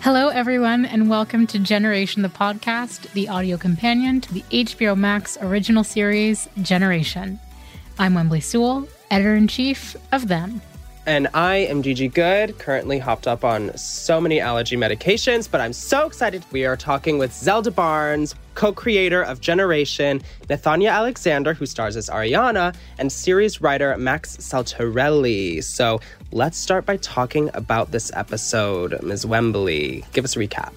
Hello, everyone, and welcome to Generation the Podcast, the audio companion to the HBO Max original series, Generation. I'm Whembley Sewell, editor in chief of Them. And I am Gigi Goode, currently hopped up on so many allergy medications, but I'm so excited. We are talking with Zelda Barnes, co creator of Generation, Nathanya Alexander, who stars as Ariana, and series writer Max Saltarelli. So let's start by talking about this episode. Ms. Whembley, give us a recap.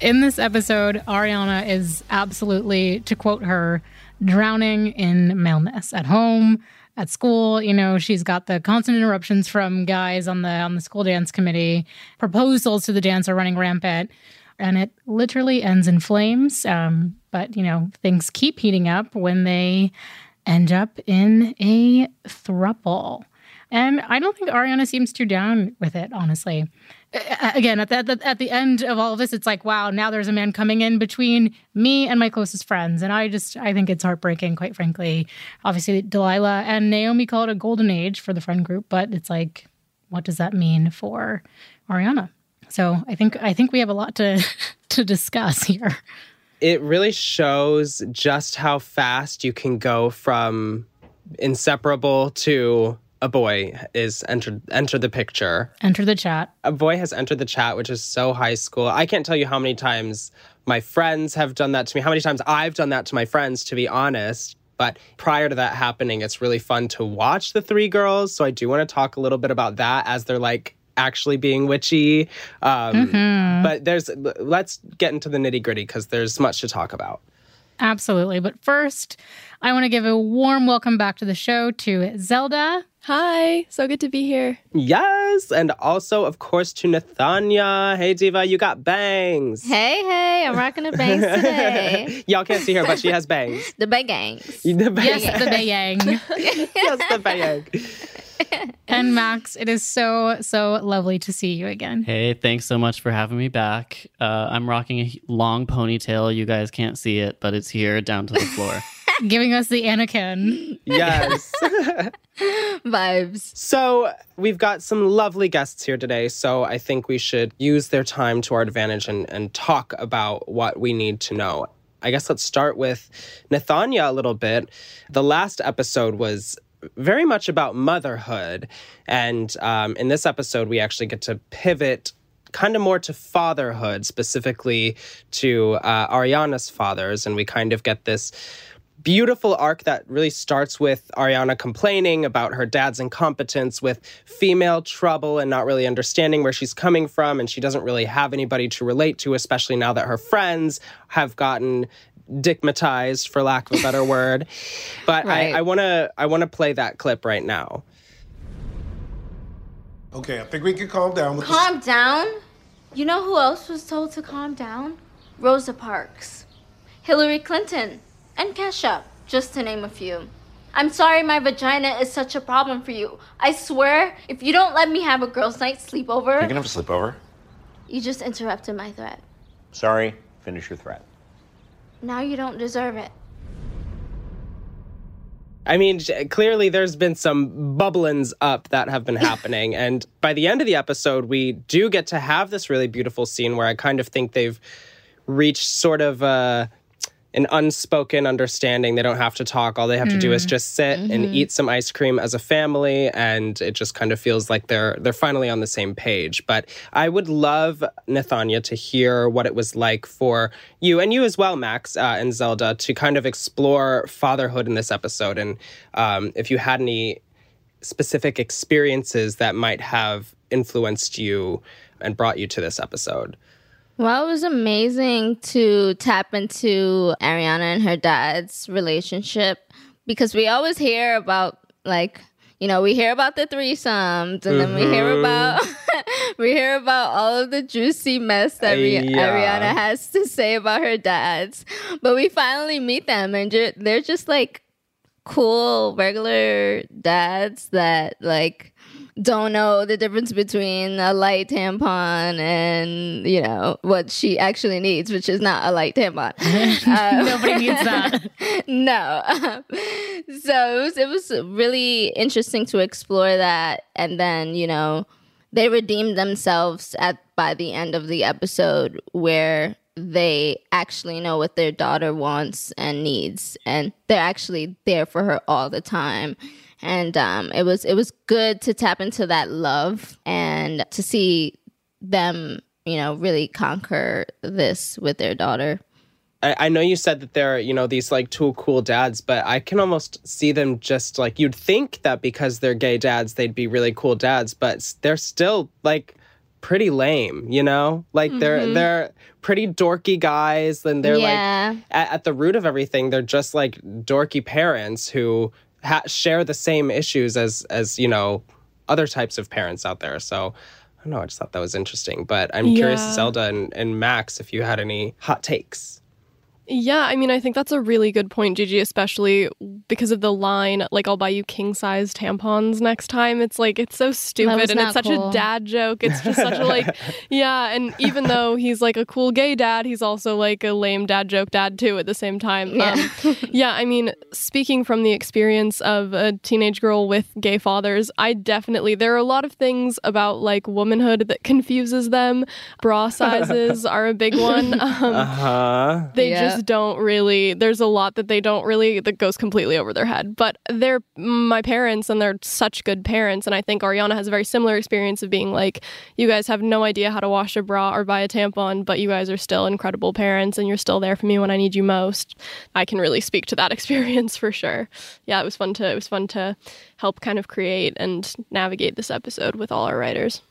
In this episode, Ariana is absolutely, to quote her, drowning in maleness at home at school. You know, she's got the constant interruptions from guys on the on the school dance committee. Proposals to the dance are running rampant, and it literally ends in flames. Um, but you know, things keep heating up when they end up in a thruple. And I don't think Ariana seems too down with it, honestly again at the, at the, end of all of this it's like wow now there's a man coming in between me and my closest friends and i just i think it's heartbreaking quite frankly obviously delilah and naomi call it a golden age for the friend group but it's like what does that mean for ariana so i think i think we have a lot to to discuss here it really shows just how fast you can go from inseparable to a boy is entered entered the picture. Enter the chat. A boy has entered the chat, which is so high school. I can't tell you how many times my friends have done that to me, how many times I've done that to my friends, to be honest. But prior to that happening, it's really fun to watch the three girls. So I do want to talk a little bit about that as they're like actually being witchy. Um, mm-hmm. But there's let's get into the nitty gritty because there's much to talk about. Absolutely. But first, I want to give a warm welcome back to the show to Zelda. Hi, so good to be here. Yes, and also, of course, to Nathanya. Hey, Diva, you got bangs. Hey, hey, I'm rocking the bangs today. Y'all can't see her, but she has bangs. the bangs. The bang. Yes, the bang. yes, the bang. and Max, it is so, so lovely to see you again. Hey, thanks so much for having me back. Uh, I'm rocking a long ponytail. You guys can't see it, but it's here down to the floor. Giving us the Anakin. Yes. Vibes. So, we've got some lovely guests here today. So, I think we should use their time to our advantage and, and talk about what we need to know. I guess let's start with Nathanya a little bit. The last episode was very much about motherhood. And um, in this episode, we actually get to pivot kind of more to fatherhood, specifically to uh, Ariana's fathers. And we kind of get this beautiful arc that really starts with Ariana complaining about her dad's incompetence with female trouble and not really understanding where she's coming from. And she doesn't really have anybody to relate to, especially now that her friends have gotten dickmatized for lack of a better word. But right. I want to I want to play that clip right now. Okay, I think we can calm down. With calm this. down? You know who else was told to calm down? Rosa Parks, Hillary Clinton, and Kesha, just to name a few. I'm sorry my vagina is such a problem for you. I swear, if you don't let me have a girls' night sleepover. You can have a sleepover. You just interrupted my threat. Sorry, finish your threat. Now you don't deserve it. I mean, clearly there's been some bubblings up that have been happening. and by the end of the episode, we do get to have this really beautiful scene where I kind of think they've reached sort of a an unspoken understanding. They don't have to talk. All they have mm. to do is mm. just sit mm-hmm. and eat some ice cream as a family, and it just kind of feels like they're they're finally on the same page. But I would love Nathanya to hear what it was like for you and you as well, Max uh, and Zelda, to kind of explore fatherhood in this episode, and um, if you had any specific experiences that might have influenced you and brought you to this episode. Well, it was amazing to tap into Ariana and her dad's relationship because we always hear about like you know we hear about the threesomes and mm-hmm. then we hear mm-hmm. about we hear about all of the juicy mess that yeah. Ariana has to say about her dads, but we finally meet them and they're just like cool regular dads that like don't know the difference between a light tampon and you know what she actually needs, which is not a light tampon. Uh, Nobody needs that. no. so it was it was really interesting to explore that and then, you know, they redeemed themselves at by the end of the episode where they actually know what their daughter wants and needs and they're actually there for her all the time and um, it was it was good to tap into that love and to see them you know really conquer this with their daughter I, I know you said that they're, you know, these like two cool dads, but I can almost see them just like you'd think that because they're gay dads, they'd be really cool dads, but they're still like pretty lame, you know? Like they're they're pretty dorky guys, and they're Yeah. like at, at the root of everything, they're just like dorky parents who ha- share the same issues as as you know other types of parents out there. So. I don't know. I just thought that was interesting, but I'm curious, Zelda and, and Max, if you had any hot takes. Yeah, I mean, I think that's a really good point, Gigi, especially because of the line, like, I'll buy you king size tampons next time. It's like, it's so stupid and it's such cool. a dad joke. It's just such a, like, yeah. And even though he's like a cool gay dad, he's also like a lame dad joke dad, too, at the same time. Yeah. Um, yeah, I mean, speaking from the experience of a teenage girl with gay fathers, I definitely, there are a lot of things about like womanhood that confuses them. Bra sizes are a big one. Um, Uh huh. they Yeah. just don't really there's a lot that they don't really that goes completely over their head. But they're my parents and they're such good parents and i think ariana has a very similar experience of being like you guys have no idea how to wash a bra or buy a tampon but you guys are still incredible parents and you're still there for me when i need you most. I can really speak to that experience for sure. Yeah it was fun to it was fun to help kind of create and navigate this episode with all our writers.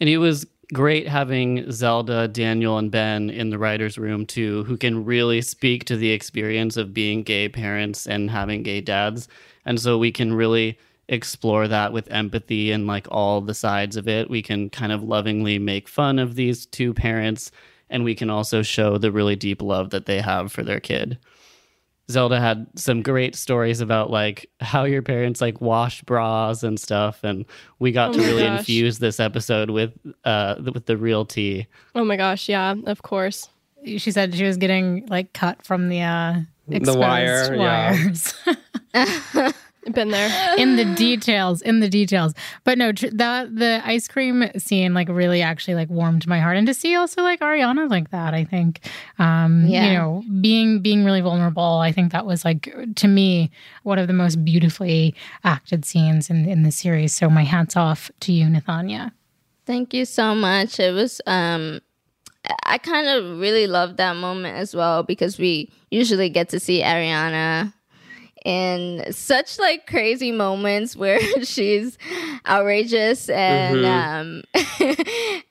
And it was great having Zelda, Daniel, and Ben in the writer's room too, who can really speak to the experience of being gay parents and having gay dads. And so we can really explore that with empathy and like all the sides of it. We can kind of lovingly make fun of these two parents, and we can also show the really deep love that they have for their kid. Zelda had some great stories about like how your parents like wash bras and stuff, and we got Oh to really gosh. infuse this episode with uh with the real tea. oh my gosh yeah of course She said she was getting like cut from the uh exposed wire, yeah. been there in the details, in the details. But no, tr- that the ice cream scene like really actually like warmed my heart, and to see also like Ariana like that, I think, um, Yeah. you know, being being really vulnerable. I think that was like to me one of the most beautifully acted scenes in in the series. So my hats off to you, Nathanya. Thank you so much. It was um I kind of really loved that moment as well because we usually get to see Ariana in such like crazy moments where she's outrageous and um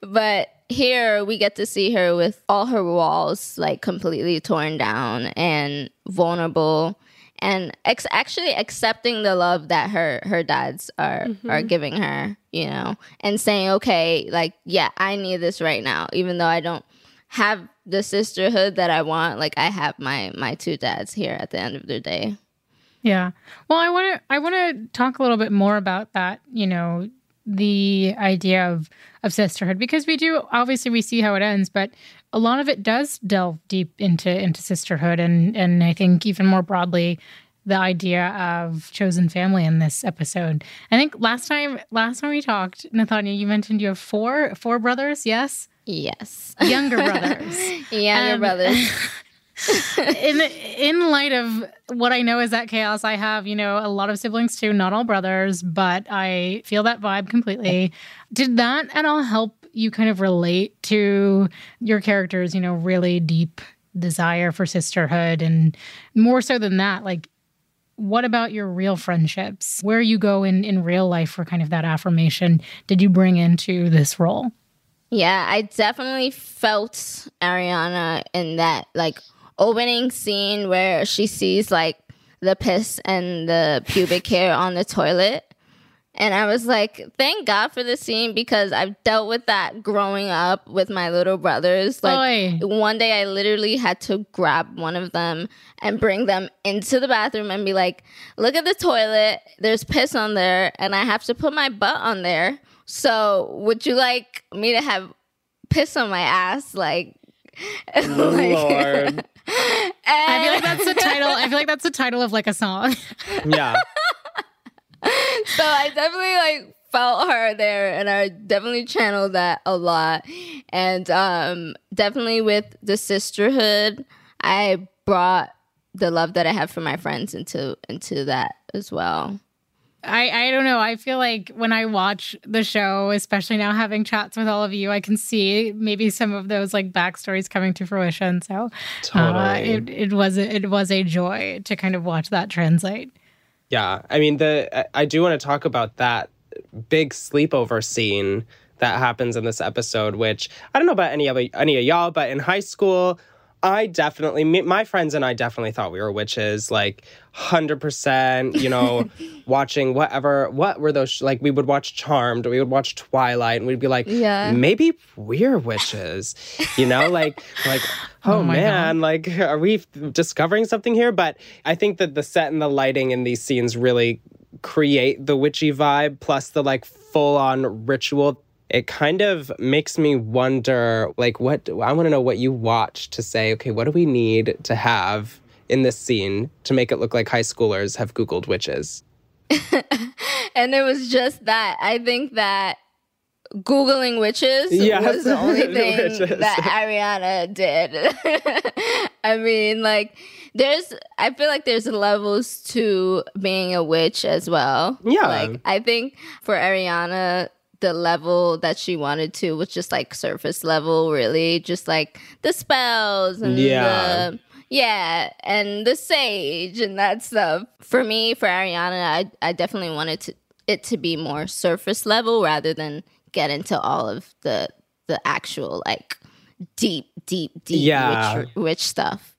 but here we get to see her with all her walls like completely torn down and vulnerable and ex- actually accepting the love that her her dads are are giving her you know and saying okay like yeah i need this right now even though i don't have the sisterhood that i want like i have my my two dads here at the end of the day Yeah. Well, I want to I want to talk a little bit more about that, you know, the idea of of sisterhood because we do obviously we see how it ends, but a lot of it does delve deep into into sisterhood and and I think even more broadly the idea of chosen family in this episode. I think last time last time we talked, Nathanya, you mentioned you have four four brothers, yes? yes Younger brothers. younger Um, brothers in in light of what I know is that chaos, I have you know a lot of siblings too, not all brothers, but I feel that vibe completely. Did that at all help you kind of relate to your characters? You know, really deep desire for sisterhood, and more so than that, like. What about your real friendships? Where you go in in real life for kind of that affirmation did you bring into this role? Yeah, I definitely felt Ariana in that like opening scene where she sees like the piss and the pubic hair on the toilet. And I was like, thank God for this scene because I've dealt with that growing up with my little brothers. Like Oy. one day I literally had to grab one of them and bring them into the bathroom and be like, look at the toilet. There's piss on there and I have to put my butt on there. So would you like me to have piss on my ass? Like, like- Lord. I feel like that's the title. I feel like that's the title of like a song. Yeah. so I definitely like felt her there and I definitely channeled that a lot. And um definitely with the sisterhood, I brought the love that I have for my friends into into that as well. I, I don't know. I feel like when I watch the show, especially now having chats with all of you, I can see maybe some of those like backstories coming to fruition. So uh, Totally. it, it was it was a joy to kind of watch that translate. Yeah, I mean the I- I do want to talk about that big sleepover scene that happens in this episode. Which I don't know about any of any of y'all, but in high school, I definitely me, my friends and I definitely thought we were witches, like hundred percent. You know, watching whatever what were those sh- like we would watch Charmed, we would watch Twilight, and we'd be like, Yeah. maybe we're witches. You know, like like. Oh, Oh man, like are we discovering something here? But I think that the set and the lighting in these scenes really create the witchy vibe plus the like full on ritual. It kind of makes me wonder like what I want to know what you watch to say, okay, what do we need to have in this scene to make it look like high schoolers have googled witches? And it was just that. I think that Googling witches Yes, was the only thing that Ariana did. I mean, like, there's, I feel like there's levels to being a witch as well. Yeah. Like, I think for Ariana, the level that she wanted to was just like surface level, really. Just like the spells and Yeah. the yeah, and the sage and that stuff. For me, for Ariana, I I definitely wanted to it to be more surface level rather than get into all of the the actual like deep, deep, deep Yeah. witch, witch stuff.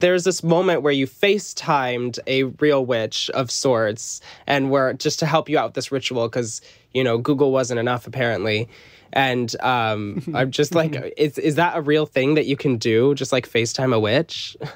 There's this moment where you FaceTimed a real witch of sorts and were just to help you out with this ritual because you know Google wasn't enough apparently. And um, I'm just like, is is that a real thing that you can do? Just like FaceTime a witch?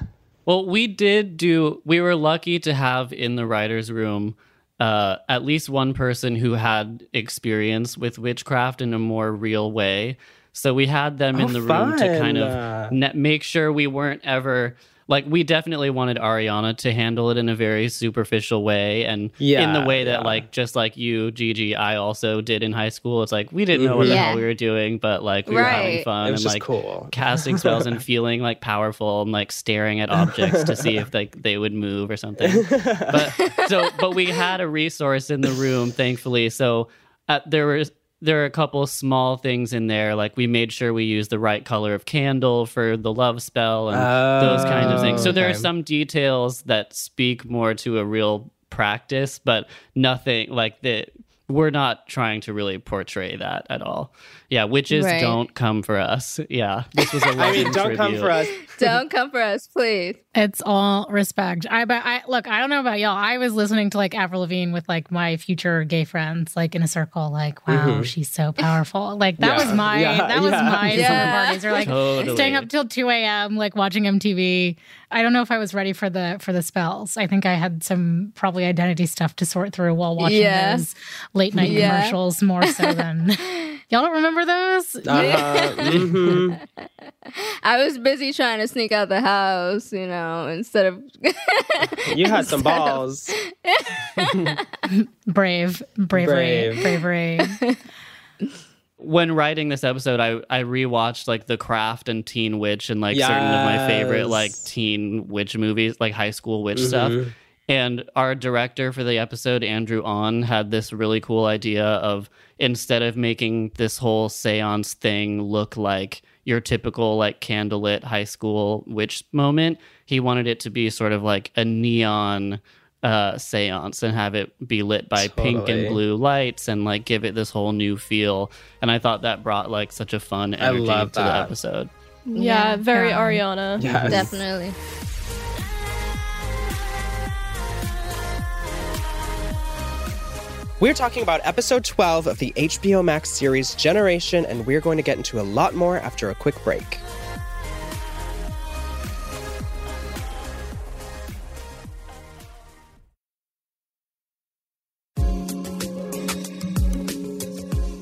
Well, we did do. We were lucky to have in the writers' room uh, at least one person who had experience with witchcraft in a more real way. So we had them Oh, in the room to kind of ne- make sure we weren't ever like we definitely wanted Ariana to handle it in a very superficial way and yeah, in the way that yeah. like just like you, Gigi, I also did in high school. It's like we didn't know what the Yeah. hell we were doing, but like we were having fun It was and just like cool. casting spells and feeling like powerful and like staring at objects to see if like they would move or something. But so, but we had a resource in the room, thankfully. So uh, there was there are a couple small things in there, like we made sure we used the right color of candle for the love spell and those kinds of things. So oh, there are some details that speak more to a real practice, but nothing like that. We're not trying to really portray that at all. Yeah, witches Right. don't come for us. Yeah, this was a I mean, Legends don't come for us. Don't come for us, please. It's all respect. I but I look, I don't know about y'all. I was listening to like Avril Lavigne with like my future gay friends, like in a circle, like, wow, mm-hmm. she's so powerful. Like that Yeah. was my Yeah, that was yeah. my Yeah. summer parties. Or like Totally. staying up till two AM, like watching MTV. I don't know if I was ready for the for the spells. I think I had some probably identity stuff to sort through while watching Yeah. those late night Yeah. commercials more so than y'all don't remember those? Uh-huh. mhm. I was busy trying to sneak out the house, you know, instead of You had some balls. Brave, bravery, Brave. bravery. when writing this episode, I I rewatched like The Craft and Teen Witch and like certain of my favorite like teen witch movies, like high school witch stuff. And our director for the episode, Andrew Ahn, had this really cool idea of instead of making this whole seance thing look like your typical like candlelit high school witch moment, he wanted it to be sort of like a neon uh seance and have it be lit by pink and blue lights and like give it this whole new feel and i thought that brought like such a fun energy love to the that. episode Yeah, very Yeah. Ariana. Yes. definitely. We're talking about episode 12 of the HBO Max series Generation, and we're going to get into a lot more after a quick break.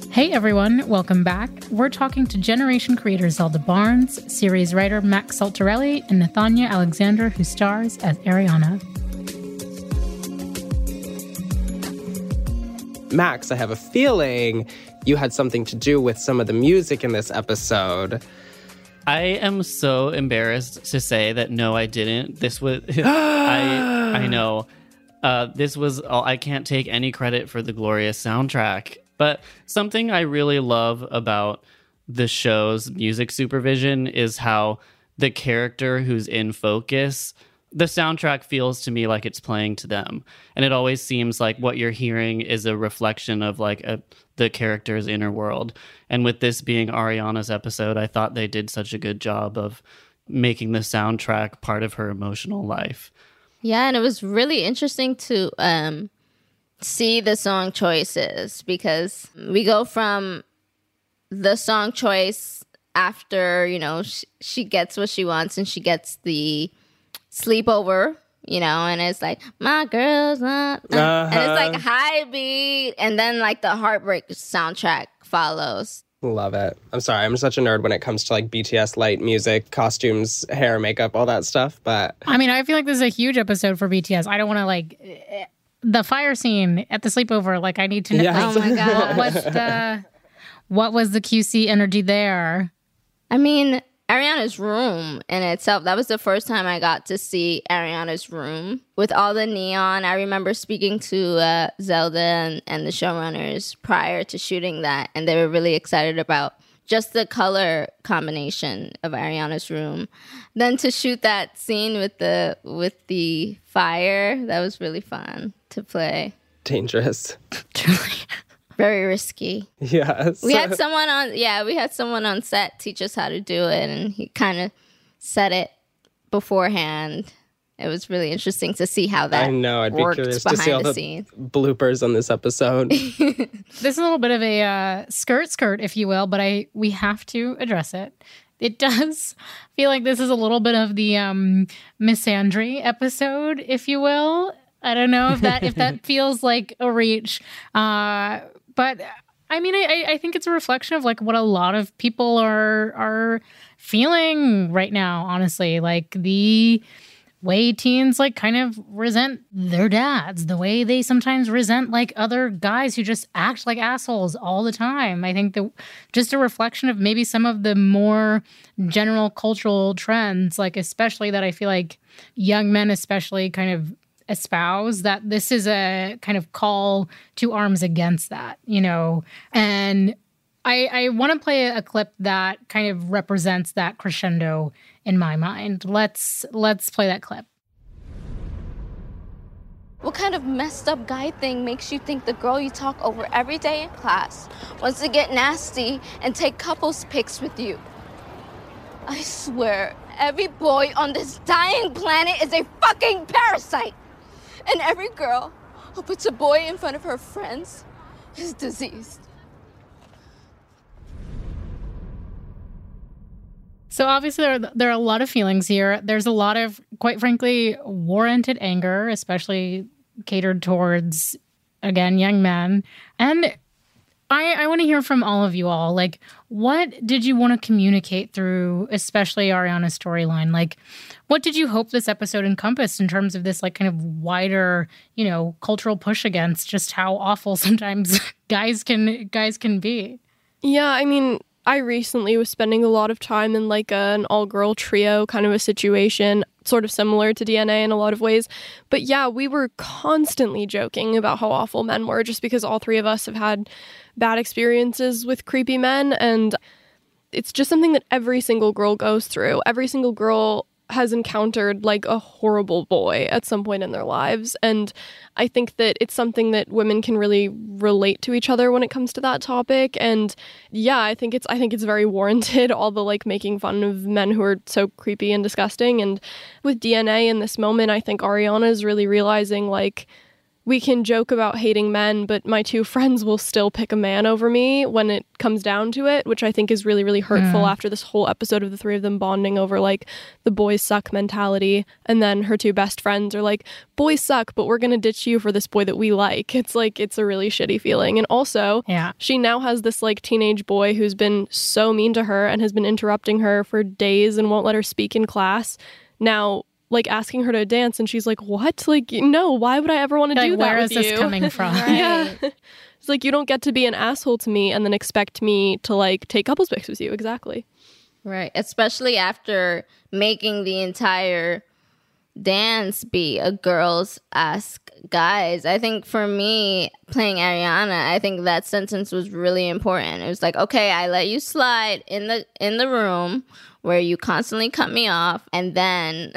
Hey everyone, welcome back. We're talking to Generation creator Zelda Barnes, series writer Max Saltarelli, and Nathanya Alexander, who stars as Ariana. Max, I have a feeling you had something to do with some of the music in this episode. I am so embarrassed to say that no, I didn't. This was I I know. Uh, this was all I can't take any credit for the glorious soundtrack. But something I really love about the show's music supervision is how the character who's in focus the soundtrack feels to me like it's playing to them. And it always seems like what you're hearing is a reflection of like a, the character's inner world. And with this being ariana's episode i thought they did such a good job of making the soundtrack part of her emotional life. Yeah, and it was really interesting to um see the song choices because we go from the song choice after, you know, sh- she gets what she wants and she gets the sleepover, you know, and it's like, my girl's not. And it's uh-huh. like high beat, and then like the heartbreak soundtrack follows. Love it. I'm sorry, I'm such a nerd when it comes to like BTS light music, costumes, hair, makeup, all that stuff. But I mean, I feel like this is a huge episode for BTS. I don't want to like the fire scene at the sleepover. Like, I need to know Yes. Oh my God. what was the what was the QC energy there? I mean, Ariana's room in itself, that was the first time I got to see Ariana's room with all the neon. I remember speaking to uh, Zelda and, and the showrunners prior to shooting that, and they were really excited about just the color combination of Ariana's room. Then to shoot that scene with the with the fire, that was really fun to play. dangerous. Very risky. Yes. We had someone on, yeah, we had someone on set teach us how to do it, and he kind of said it beforehand. It was really interesting to see how that I know. I'd be curious to behind see all the the scenes. bloopers on this episode. This is a little bit of a uh, skirt skirt, if you will, but I we have to address it. It does feel like this is a little bit of the um, misandry episode, if you will. I don't know if that if that feels like a reach, uh, but I mean, I, I- think it's a reflection of like what a lot of people are are feeling right now. Honestly, like the way teens like kind of resent their dads, the way they sometimes resent like other guys who just act like assholes all the time. I think that just a reflection of maybe some of the more general cultural trends, like especially that I feel like young men especially kind of espouse that this is a kind of call to arms against that, you know. And I, I want to play a clip that kind of represents that crescendo in my mind. Let's let's play that clip. What kind of messed up guy thing makes you think the girl you talk over every day in class wants to get nasty and take couples pics with you? I swear, every boy on this dying planet is a fucking parasite. And every girl who puts a boy in front of her friends is diseased. So obviously there are, there are a lot of feelings here. There's a lot of quite frankly warranted anger, especially catered towards again young men. And I, I want to hear from all of you all. Like, what did you want to communicate through, especially Ariana's storyline? Like, what did you hope this episode encompassed in terms of this, like, kind of wider, you know, cultural push against just how awful sometimes guys can guys can be? Yeah, I mean, I recently was spending a lot of time in like an all girl trio kind of a situation, sort of similar to DNA in a lot of ways. But yeah, we were constantly joking about how awful men were just because all three of us have had bad experiences with creepy men. And it's just something that every single girl goes through. Every single girl has encountered like a horrible boy at some point in their lives and i think that it's something that women can really relate to each other when it comes to that topic and yeah i think it's i think it's very warranted all the like making fun of men who are so creepy and disgusting and with dna in this moment i think ariana is really realizing like we can joke about hating men, but my two friends will still pick a man over me when it comes down to it, which I think is really, really hurtful mm. after this whole episode of the three of them bonding over like the boys suck mentality. And then her two best friends are like, boys suck, but we're going to ditch you for this boy that we like. It's like, it's a really shitty feeling. And also, Yeah. she now has this like teenage boy who's been so mean to her and has been interrupting her for days and won't let her speak in class. Now, like asking her to dance, and she's like, "What? Like, no. Why would I ever want to do Like, that where with is this you?" coming from? yeah, it's like you don't get to be an asshole to me and then expect me to like take couples pics with you. Exactly. Right. Especially after making the entire dance be a girls ask guys. I think for me playing Ariana, I think that sentence was really important. It was like, okay, I let you slide in the in the room where you constantly cut me off and then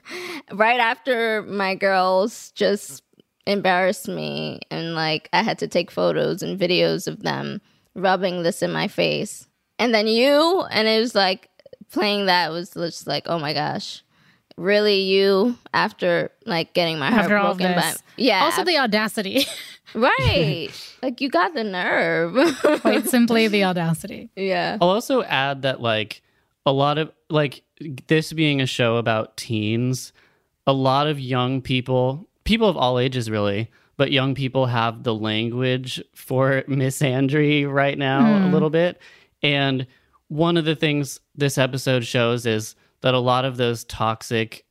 right after my girls just embarrassed me and like I had to take photos and videos of them rubbing this in my face. And then you and it was like playing that was just like, oh my gosh. Really you after like getting my heart After all of broken by. Yeah. Also, the audacity. right. like you got the nerve. Quite simply, the audacity. yeah. I'll also add that like a lot of like this being a show about teens, a lot of young people, people of all ages really, but young people have the language for misandry right now a hmm. little bit. And one of the things this episode shows is that a lot of those toxic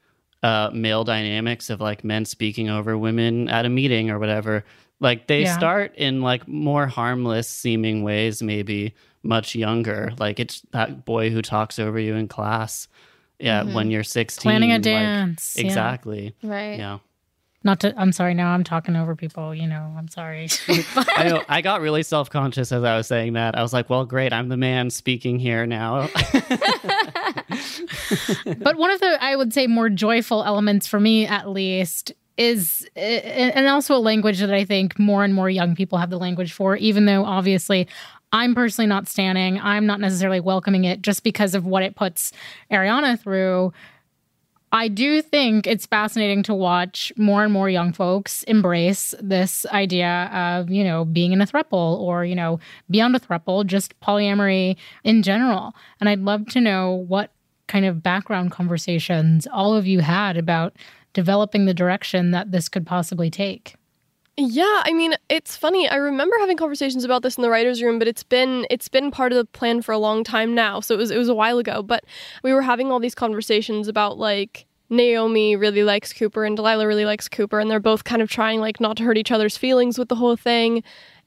uh, male dynamics of like men speaking over women at a meeting or whatever, like they Yeah. start in like more harmless seeming ways, maybe much younger. Like it's that boy who talks over you in class. Yeah, when you're 16. Planning a like- dance, yeah. exactly. Right. Yeah. Not to, I'm sorry, now I'm talking over people, you know, I'm sorry. I know. I got really self conscious as I was saying that. I was like, well, great. I'm the man speaking here now. but one of the i would say more joyful elements for me at least is eh, and also a language that i think more and more young people have the language for even though obviously i'm personally not standing i'm not necessarily welcoming it just because of what it puts ariana through I do think it's fascinating to watch more and more young folks embrace this idea of, you know, being in a throuple or, you know, beyond a throuple, just polyamory in general. And I'd love to know what kind of background conversations all of you had about developing the direction that this could possibly take. Yeah, I mean, it's funny. I remember having conversations about this in the writers' room, but it's been it's been part of the plan for a long time now. So it was it was a while ago, but we were having all these conversations about like Naomi really likes Cooper and Delilah really likes Cooper, and they're both kind of trying like not to hurt each other's feelings with the whole thing.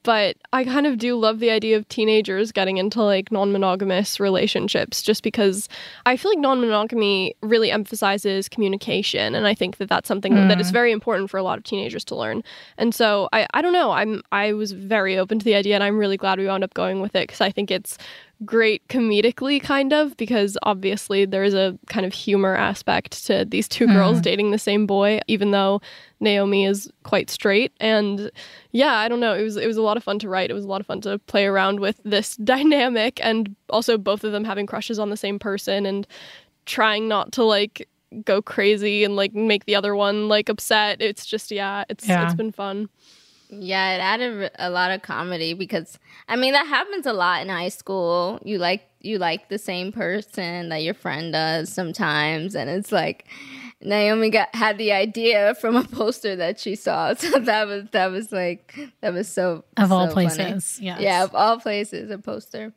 But I kind of do love the idea of teenagers getting into like non monogamous relationships just because I feel like non monogamy really emphasizes communication. And I think that that's something that is mm. very important for a lot of teenagers to learn. And so I, I don't know. I'm I was very open to the idea and I'm really glad we wound up going with it because I think it's great comedically kind of because obviously there is a kind of humor aspect to these two girls mm-hmm. dating the same boy even though Naomi is quite straight. And yeah I don't know. It was it was a lot of fun to write. It was a lot of fun to play around with this dynamic and also both of them having crushes on the same person and trying not to like go crazy and like make the other one like upset. It's just yeah it's Yeah. it's been fun Yeah, it added a lot of comedy because I mean that happens a lot in high school. You like you like the same person that your friend does sometimes, and it's like Naomi got had the idea from a poster that she saw. So that was that was like that was so Of all so funny. places, yes. Yeah, of all places, a poster.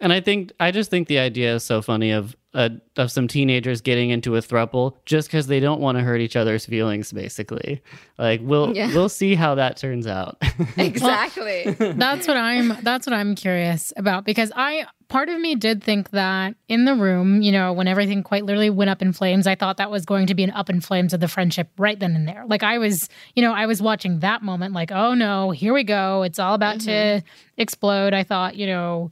And I think I just think the idea is so funny of uh, of some teenagers getting into a throuple just because they don't want to hurt each other's feelings. Basically, like we'll Yeah. we'll see how that turns out. Exactly. that's what I'm that's what I'm curious about because I part of me did think that in the room, you know, when everything quite literally went up in flames, I thought that was going to be an up in flames of the friendship right then and there. Like I was, you know, I was watching that moment like, oh no, here we go. It's all about to explode. I thought, you know,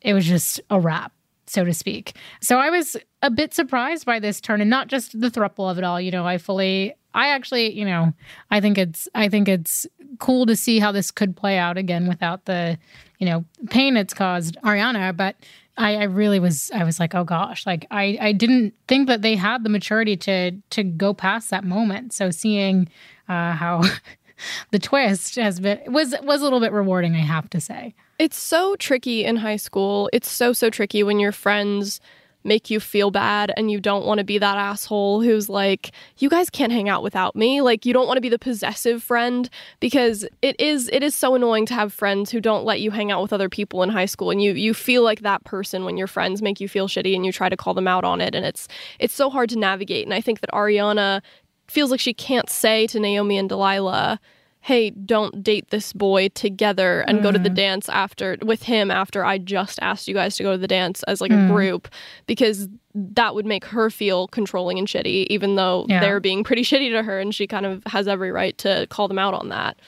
it was just a wrap, so to speak. So I was a bit surprised by this turn and not just the thruple of it all. You know, I fully I actually, you know, I think it's I think it's cool to see how this could play out again without the, you know, pain it's caused Ariana, but I, I really was I was like, oh gosh, like I, I didn't think that they had the maturity to to go past that moment. So seeing uh, how the twist has been was was a little bit rewarding, I have to say. It's so tricky in high school. It's so so tricky when your friends make you feel bad and you don't want to be that asshole who's like you guys can't hang out without me like you don't want to be the possessive friend because it is it is so annoying to have friends who don't let you hang out with other people in high school and you you feel like that person when your friends make you feel shitty and you try to call them out on it and it's it's so hard to navigate and I think that Ariana feels like she can't say to Naomi and Delilah hey, don't date this boy together and mm. go to the mm. dance after with him after I just asked you guys to go to the dance as like mm. a group because that would make her feel controlling and shitty, even though yeah. they're being pretty shitty to her and she kind of has every right to call them out on that.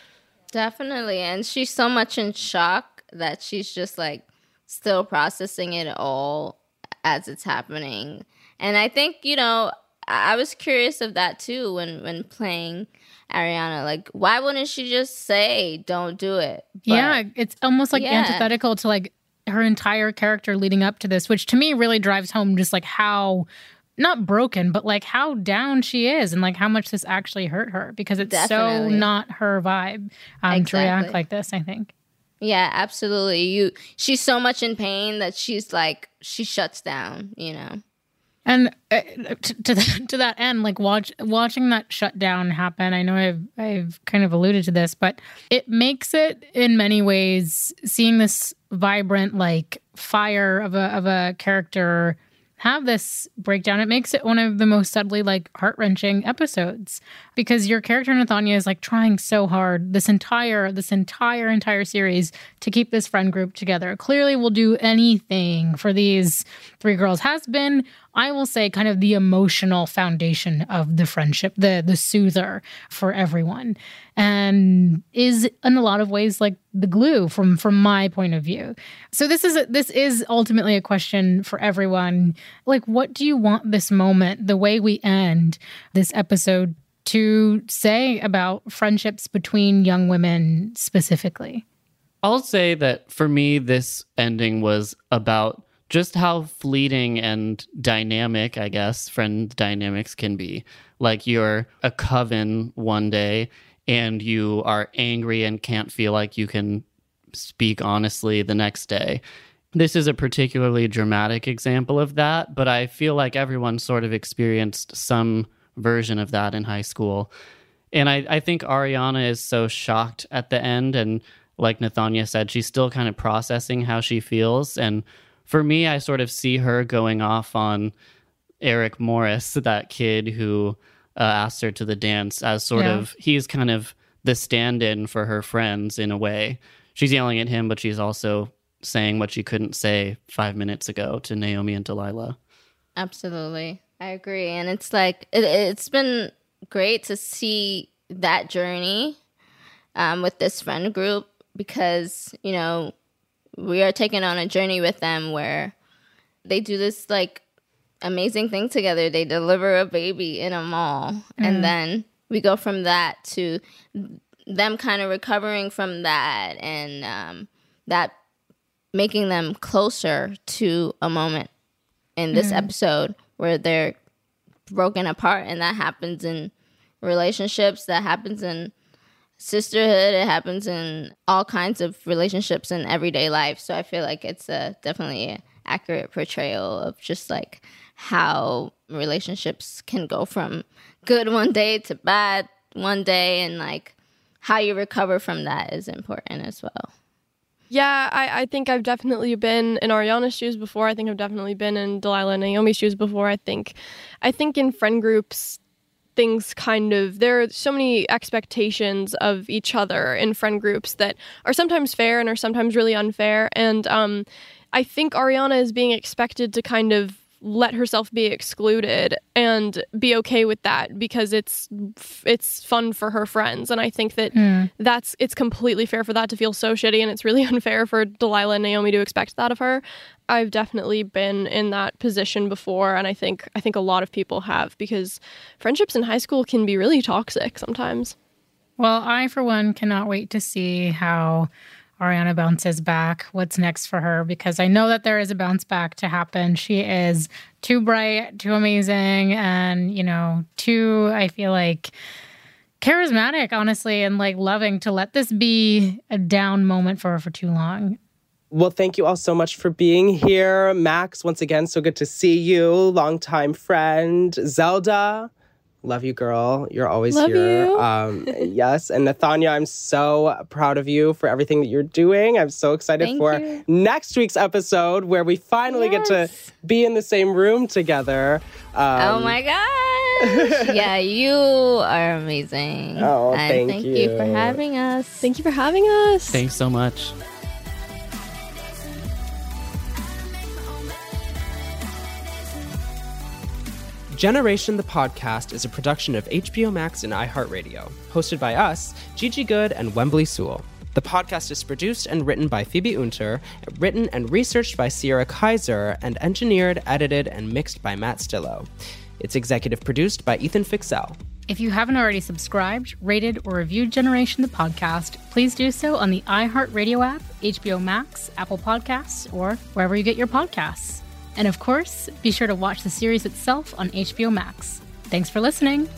Definitely. And she's so much in shock that she's just like still processing it all as it's happening. And I think, you know, I was curious of that too when when playing Ariana. Like, why wouldn't she just say, "Don't do it"? But, yeah, it's almost like yeah. antithetical to like her entire character leading up to this, which to me really drives home just like how not broken, but like how down she is and like how much this actually hurt her because it's Definitely. so not her vibe um, exactly. to react like this. I think. Yeah, absolutely. You, she's so much in pain that she's like she shuts down. You know. And uh, to to that, to that end, like watch watching that shutdown happen. I know I've I've kind of alluded to this, but it makes it in many ways seeing this vibrant like fire of a of a character have this breakdown, it makes it one of the most subtly like heart wrenching episodes because your character Nathanya is like trying so hard this entire this entire entire series to keep this friend group together. Clearly, will do anything for these three girls. Has been I will say kind of the emotional foundation of the friendship, the the soother for everyone. And is in a lot of ways like the glue from from my point of view. So this is a, this is ultimately a question for everyone. Like what do you want this moment, the way we end this episode to say about friendships between young women specifically? I'll say that for me this ending was about just how fleeting and dynamic, I guess, friend dynamics can be. Like you're a coven one day and you are angry and can't feel like you can speak honestly the next day. This is a particularly dramatic example of that, but I feel like everyone sort of experienced some version of that in high school. And I, I think Ariana is so shocked at the end. And like Nathanya said, she's still kind of processing how she feels. And for me, I sort of see her going off on Eric Morris, that kid who uh, asked her to the dance, as sort yeah. of he's kind of the stand in for her friends in a way. She's yelling at him, but she's also saying what she couldn't say five minutes ago to Naomi and Delilah. Absolutely. I agree. And it's like, it, it's been great to see that journey um, with this friend group because, you know, we are taken on a journey with them where they do this like amazing thing together. They deliver a baby in a mall, mm. and then we go from that to them kind of recovering from that, and um, that making them closer to a moment in this mm. episode where they're broken apart, and that happens in relationships. That happens in sisterhood. It happens in all kinds of relationships in everyday life. So I feel like it's a definitely accurate portrayal of just like how relationships can go from good one day to bad one day and like how you recover from that is important as well. Yeah, I, I think I've definitely been in Ariana's shoes before. I think I've definitely been in Delilah and Naomi's shoes before. I think I think in friend groups things kind of there are so many expectations of each other in friend groups that are sometimes fair and are sometimes really unfair. And um, i think ariana is being expected to kind of let herself be excluded and be okay with that because it's it's fun for her friends. And i think that mm. that's it's completely fair for that to feel so shitty and it's really unfair for delilah and naomi to expect that of her. I've definitely been in that position before and i think i think a lot of people have because friendships in high school can be really toxic sometimes. Well i for one cannot wait to see how Ariana bounces back, what's next for her? Because I know that there is a bounce back to happen. She is too bright, too amazing, and, you know, too, I feel like, charismatic, honestly, and like loving to let this be a down moment for her for too long. Well, thank you all so much for being here. Max, once again, so good to see you. Longtime friend. Zelda, love you, girl. You're always Love here. you. Um, yes. And Nathanya, I'm so proud of you for everything that you're doing. I'm so excited Thank for you. next week's episode where we finally get to be in the same room together. Um, oh my gosh. yeah, you are amazing. Oh, and thank you. you. for having us. Thank you for having us. Thanks so much. Generation the Podcast is a production of HBO Max and iHeartRadio, hosted by us, Gigi Goode and Whembley Sewell. The podcast is produced and written by Phoebe Unter, written and researched by Sierra Kaiser, and engineered, edited, and mixed by Matt Stillo. It's executive produced by Ethan Fixell. If you haven't already subscribed, rated, or reviewed Generation the Podcast, please do so on the iHeartRadio app, HBO Max, Apple Podcasts, or wherever you get your podcasts. And of course, be sure to watch the series itself on HBO Max. Thanks for listening.